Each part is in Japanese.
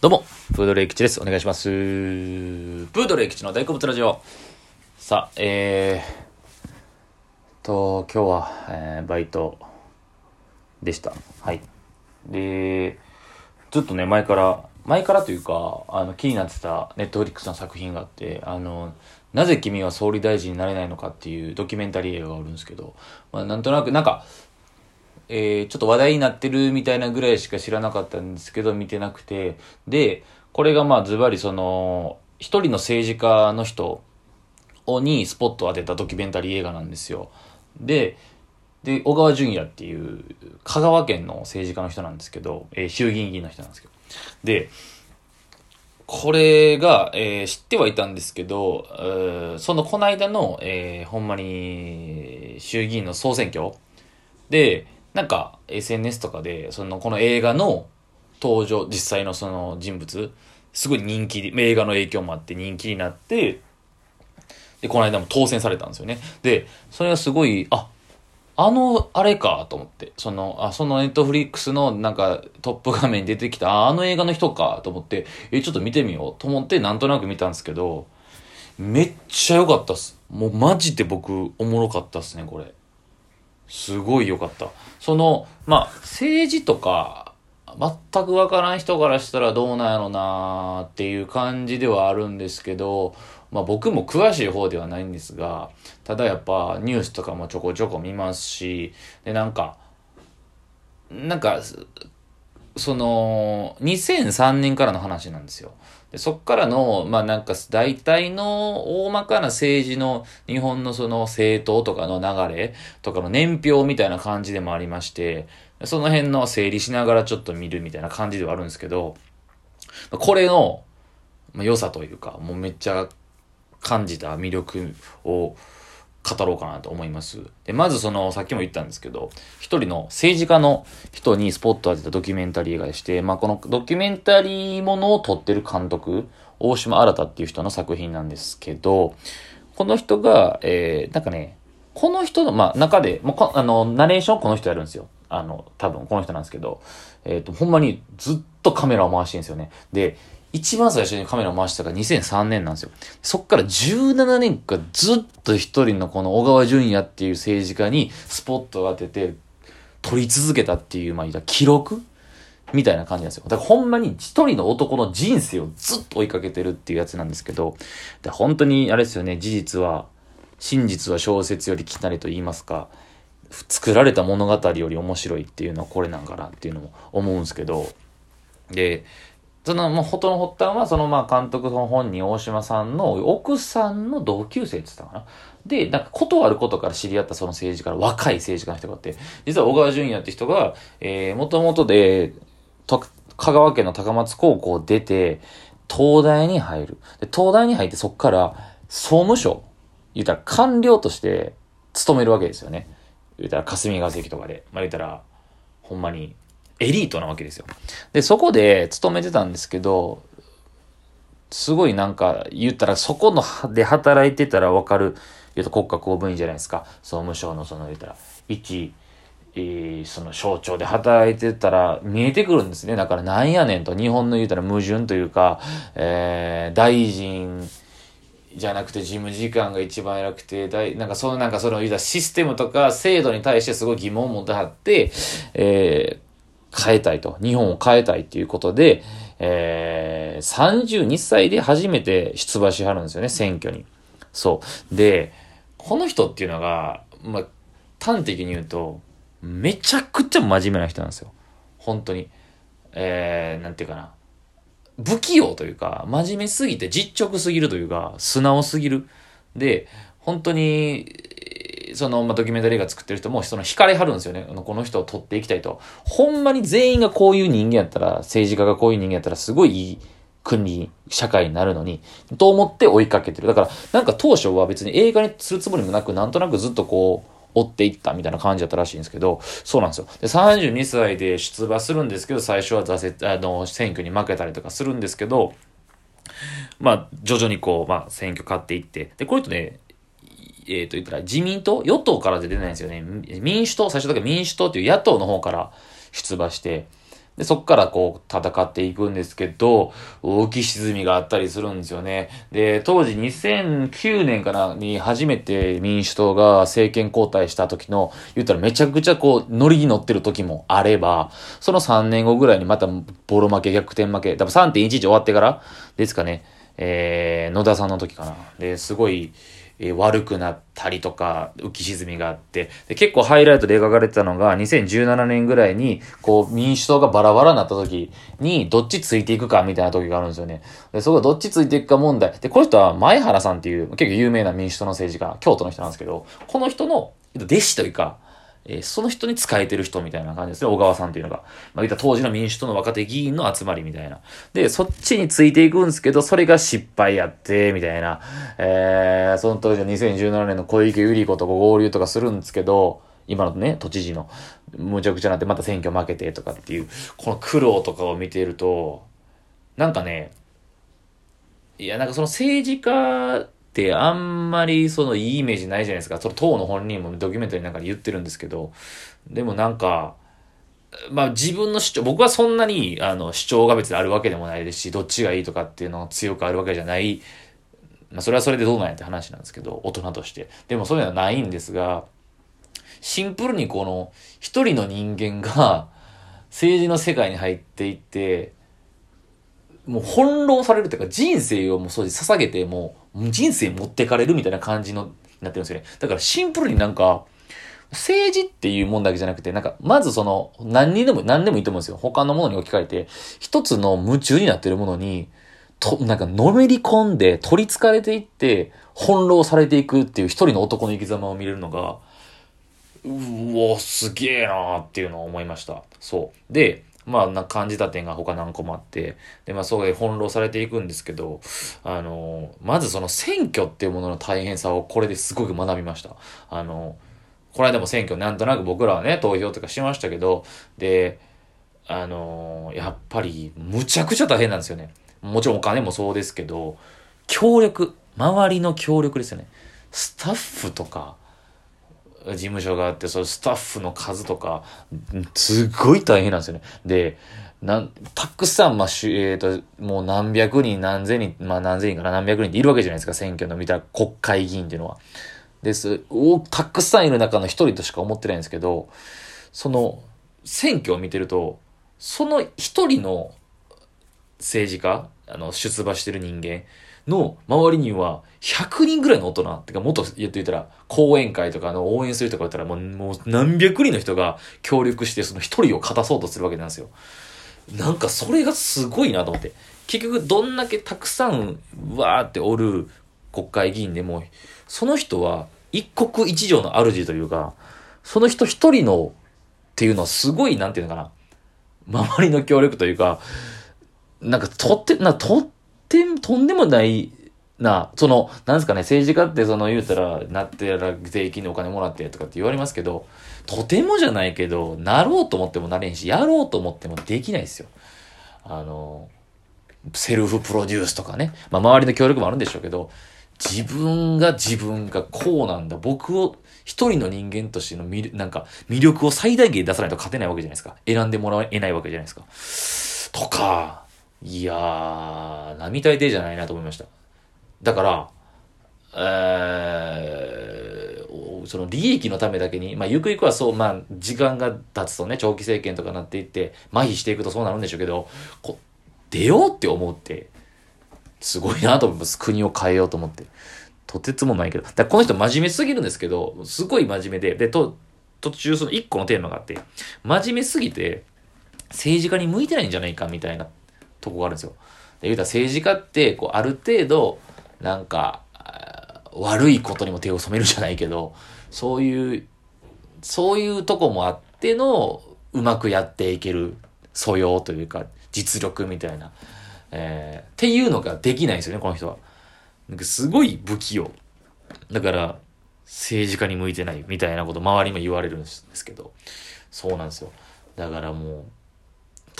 どうも、プードルエキチです。お願いします。プードルエキチの大好物ラジオ。さあ、えー、と、今日は、えー、バイトでした。はい。で、ずっとね、前から、前からというか、あの、気になってたネットフリックスの作品があって、あの、なぜ君は総理大臣になれないのかっていうドキュメンタリー映画があるんですけど、まあ、なんとなく、なんか、えーちょっと話題になってるみたいなぐらいしか知らなかったんですけど、見てなくて。で、これがまあズバリその、一人の政治家の人をにスポットを当てたドキュメンタリー映画なんですよ。で、で、小川淳也っていう、香川県の政治家の人なんですけど、えー衆議院議員の人なんですけど。で、これが、えー知ってはいたんですけど、えーそのこの間の、えーほんまに、衆議院の総選挙で、なんか SNS とかで、そのこの映画の登場、実際のその人物、すごい人気、映画の影響もあって人気になって、で、この間も当選されたんですよね。で、それがすごい、あ、あの、あれかと思って、その、あ、そのネットフリックスのなんかトップ画面に出てきた、ああの映画の人かと思って、え、ちょっと見てみようと思ってなんとなく見たんですけど、めっちゃ良かったっす。もうマジで僕、おもろかったっすね、これ。すごい良かった。その、まあ、政治とか、全くわからん人からしたらどうなんやろなっていう感じではあるんですけど、まあ僕も詳しい方ではないんですが、ただやっぱニュースとかもちょこちょこ見ますし、で、なんか、なんか、その、2003年からの話なんですよ。でそっからの、まあなんか大体の大まかな政治の日本のその政党とかの流れとかの年表みたいな感じでもありまして、その辺の整理しながらちょっと見るみたいな感じではあるんですけど、これのま良さというか、もうめっちゃ感じた魅力を語ろうかなと思います。で、まずその、さっきも言ったんですけど、一人の政治家の人にスポットを当てたドキュメンタリー映画でして、まあこのドキュメンタリーものを撮ってる監督、大島新っていう人の作品なんですけど、この人が、えー、なんかね、この人の、まあ、中で、まあ、あの、ナレーションこの人やるんですよ。あの、多分この人なんですけど、えっ、と、ほんまにずっとカメラを回してるんですよね。で、一番最初にカメラを回したのが2003年なんですよ。そっから17年間ずっと一人のこの小川淳也っていう政治家にスポットを当てて撮り続けたっていう、まあ、記録みたいな感じなんですよ。だからほんまに一人の男の人生をずっと追いかけてるっていうやつなんですけど、で本当にあれですよね、事実は、真実は小説よりきなりと言いますか、作られた物語より面白いっていうのはこれなんかなっていうのも思うんですけど、で、その、まあ、元の発端は、その、まあ、監督の本人、大島さんの奥さんの同級生って言ったかな。で、なんか、ことあることから知り合ったその政治家の、若い政治家の人があって、実は小川淳也って人が、えー、もともとで、香川県の高松高校を出て、東大に入る。で、東大に入ってそこから、総務省、言ったら官僚として勤めるわけですよね。言ったら霞が関とかで。まあ、言ったら、ほんまに、エリートなわけですよ。で、そこで勤めてたんですけど、すごいなんか言ったらそこので働いてたらわかる、言うと国家公務員じゃないですか。総務省のその言ったら、一、えーその省庁で働いてたら見えてくるんですね。だからなんやねんと、日本の言うたら矛盾というか、えー大臣、じゃなくて事務次官が一番偉くて、大なんかそのなんかその言うたシステムとか制度に対してすごい疑問を持ってはって、えー変えたいと。日本を変えたいっていうことで、えー、32歳で初めて出馬しはるんですよね、選挙に。そう。で、この人っていうのが、まあ、端的に言うと、めちゃくちゃ真面目な人なんですよ。本当に。えー、なんていうかな。不器用というか、真面目すぎて実直すぎるというか、素直すぎる。で、本当に、その、まあ、ドキュメンタリーが作ってる人も、その、惹かれはるんですよね。この人を取っていきたいと。ほんまに全員がこういう人間やったら、政治家がこういう人間やったら、すごいいい国、社会になるのに、と思って追いかけてる。だから、なんか当初は別に映画にするつもりもなく、なんとなくずっとこう、追っていったみたいな感じだったらしいんですけど、そうなんですよ。で、32歳で出馬するんですけど、最初は挫折、あの、選挙に負けたりとかするんですけど、まあ、徐々にこう、まあ、選挙勝っていって、で、これとね、えっ、と、言ったら自民党与党からで出てないんですよね。民主党、最初だけ民主党っていう野党の方から出馬して、で、そっからこう戦っていくんですけど、浮き沈みがあったりするんですよね。で、当時2009年かなに初めて民主党が政権交代した時の、言ったらめちゃくちゃこう、ノリに乗ってる時もあれば、その3年後ぐらいにまたボロ負け、逆転負け、多分3.11終わってからですかね、えー、野田さんの時かな。で、すごい、えー、悪くなったりとか、浮き沈みがあって、で、結構ハイライトで描かれてたのが、2017年ぐらいに、こう、民主党がバラバラになった時に、どっちついていくかみたいな時があるんですよね。で、そこがどっちついていくか問題。で、この人は前原さんっていう、結構有名な民主党の政治家、京都の人なんですけど、この人の弟子というか、えー、その人に仕えてる人みたいな感じですね。小川さんっていうのが。まあ、言った当時の民主党の若手議員の集まりみたいな。で、そっちについていくんですけど、それが失敗やって、みたいな。えー、その当時の2017年の小池百合子と合流とかするんですけど、今のね、都知事の、むちゃくちゃなってまた選挙負けてとかっていう、この苦労とかを見てると、なんかね、いや、なんかその政治家ってあんまりそのいいイメージないじゃないですか。その党の本人もドキュメンタリーなんかで言ってるんですけど、でもなんか、まあ自分の主張、僕はそんなにあの主張が別にあるわけでもないですし、どっちがいいとかっていうのが強くあるわけじゃない、まあそれはそれでどうなんやって話なんですけど、大人として。でもそういうのはないんですが、シンプルにこの一人の人間が政治の世界に入っていって、もう翻弄されるというか人生をもうそう捧げてもう人生持ってかれるみたいな感じのなってるんですよね。だからシンプルになんか政治っていうもんだけじゃなくて、なんか、まずその、何にでも、何でもいいと思うんですよ。他のものに置き換えて、一つの夢中になってるものに、と、なんか、のめり込んで、取り憑かれていって、翻弄されていくっていう一人の男の生き様を見れるのが、うおすげえなーっていうのを思いました。そう。で、まあ、な感じた点が他何個もあって、で、まあ、そういう翻弄されていくんですけど、あの、まずその選挙っていうものの大変さをこれですごく学びました。あの、この間も選挙なんとなく僕らはね、投票とかしましたけど、で、あのやっぱりむちゃくちゃ大変なんですよね。もちろんお金もそうですけど、協力、周りの協力ですよね。スタッフとか、事務所があって、そのスタッフの数とか、すごい大変なんですよね。で、なん、たくさん、まあ、しえっ、ー、と、もう何百人、何千人、まあ何千人かな、何百人っているわけじゃないですか、選挙の見た国会議員っていうのは。です。おたくさんいる中の一人としか思ってないんですけど、その、選挙を見てると、その一人の政治家、あの、出馬してる人間の周りには100人ぐらいの大人、ってかもっと言ってたら、講演会とかの応援するとか言ったらもう、もう何百人の人が協力してその一人を勝たそうとするわけなんですよ。なんかそれがすごいなと思って。結局どんだけたくさんわーっておる国会議員でも、その人は一国一城の主というか、その人一人のっていうのはすごい、なんていうのかな、周りの協力というか、なんかとって、な、とって、とんでもないな、その、なんですかね、政治家ってその言うたら、なってやら税金でお金もらってとかって言われますけど、とてもじゃないけど、なろうと思ってもなれんし、やろうと思ってもできないですよ。あの、セルフプロデュースとかね。まあ、周りの協力もあるんでしょうけど、自分が自分がこうなんだ。僕を一人の人間としての魅なんか魅力を最大限出さないと勝てないわけじゃないですか。選んでもらえないわけじゃないですか。とか、いやー、並大抵じゃないなと思いました。だから、えー、その利益のためだけに、まあ、ゆくゆくはそう、まあ、時間が経つとね、長期政権とかなっていって、麻痺していくとそうなるんでしょうけど、こ出ようって思って、すごいなと思います。国を変えようと思って。とてつもないけど。だこの人真面目すぎるんですけど、すごい真面目で、で、と、途中その一個のテーマがあって、真面目すぎて、政治家に向いてないんじゃないかみたいなとこがあるんですよ。で、言うたら政治家って、こう、ある程度、なんか、悪いことにも手を染めるじゃないけど、そういう、そういうとこもあっての、うまくやっていける素養というか、実力みたいな、えー、っていうのができないんですよね、この人は。なんかすごい不器用。だから、政治家に向いてないみたいなこと周りも言われるんですけど、そうなんですよ。だからもう、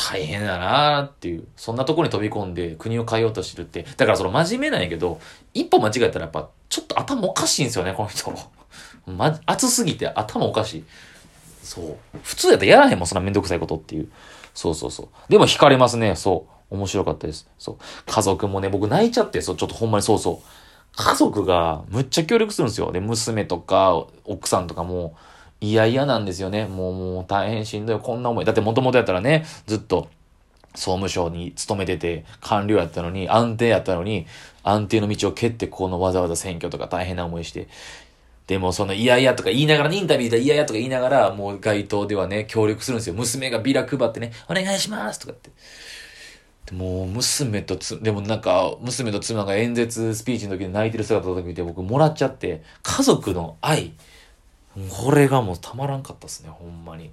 大変だなーっていう、そんなところに飛び込んで国を変えようとしてるって、だからその真面目なんやけど、一歩間違えたらやっぱちょっと頭おかしいんですよね、この人。ま、熱すぎて頭おかしい。そう。普通やったらやらへんもん、そんなめんどくさいことっていう。そうそうそう。でも惹かれますね。そう。面白かったです。そう。家族もね、僕泣いちゃって、そう、ちょっとほんまにそうそう。家族がむっちゃ協力するんですよ。で、娘とか奥さんとかも嫌々なんですよね。もう、もう大変しんどい。こんな思い。だってもともとやったらね、ずっと総務省に勤めてて、官僚やったのに、安定やったのに、安定の道を蹴って、このわざわざ選挙とか大変な思いして、でもその嫌々とか言いながら、インタビューで嫌々とか言いながら、もう街頭ではね、協力するんですよ。娘がビラ配ってね、お願いしますとかって。もう娘とつ、でもなんか、娘と妻が演説、スピーチの時に泣いてる姿とか見て僕もらっちゃって、家族の愛、これがもうたまらんかったですね、ほんまに。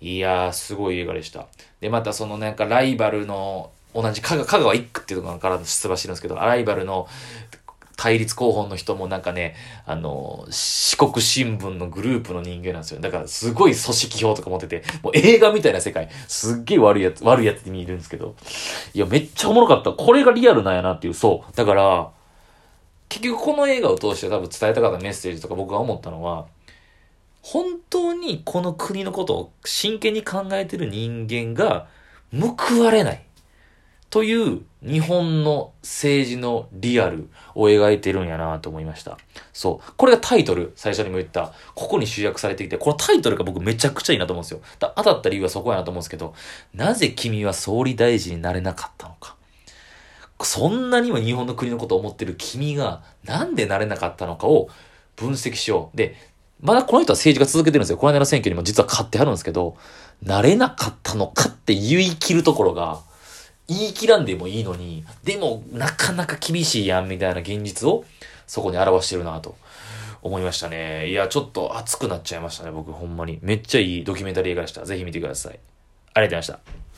いやー、すごい映画でした。で、またそのなんかライバルの、同じ香川香川一区っていうところから出馬してるんですけど、ライバルの対立候補の人もなんかね、あの、四国新聞のグループの人間なんですよ。だからすごい組織票とか持ってて、もう映画みたいな世界、すっげえ悪いやつ、悪いやつって見るんですけど、いや、めっちゃおもろかった。これがリアルなんやなっていう、そう。だから、結局この映画を通して多分伝えたかったメッセージとか僕が思ったのは、本当にこの国のことを真剣に考えてる人間が報われない。という日本の政治のリアルを描いてるんやなと思いました。そう。これがタイトル、最初にも言った、ここに集約されてきて、このタイトルが僕めちゃくちゃいいなと思うんですよ。だ当たった理由はそこやなと思うんですけど、なぜ君は総理大臣になれなかったのか。そんなにも日本の国のことを思ってる君が、なんでなれなかったのかを分析しよう。で、まだこの人は政治が続けてるんですよ。この間の選挙にも実は勝ってはるんですけど、なれなかったのかって言い切るところが、言い切らんでもいいのに、でもなかなか厳しいやんみたいな現実をそこに表してるなと思いましたね。いや、ちょっと熱くなっちゃいましたね、僕ほんまに。めっちゃいいドキュメンタリー映画でした。ぜひ見てください。ありがとうございました。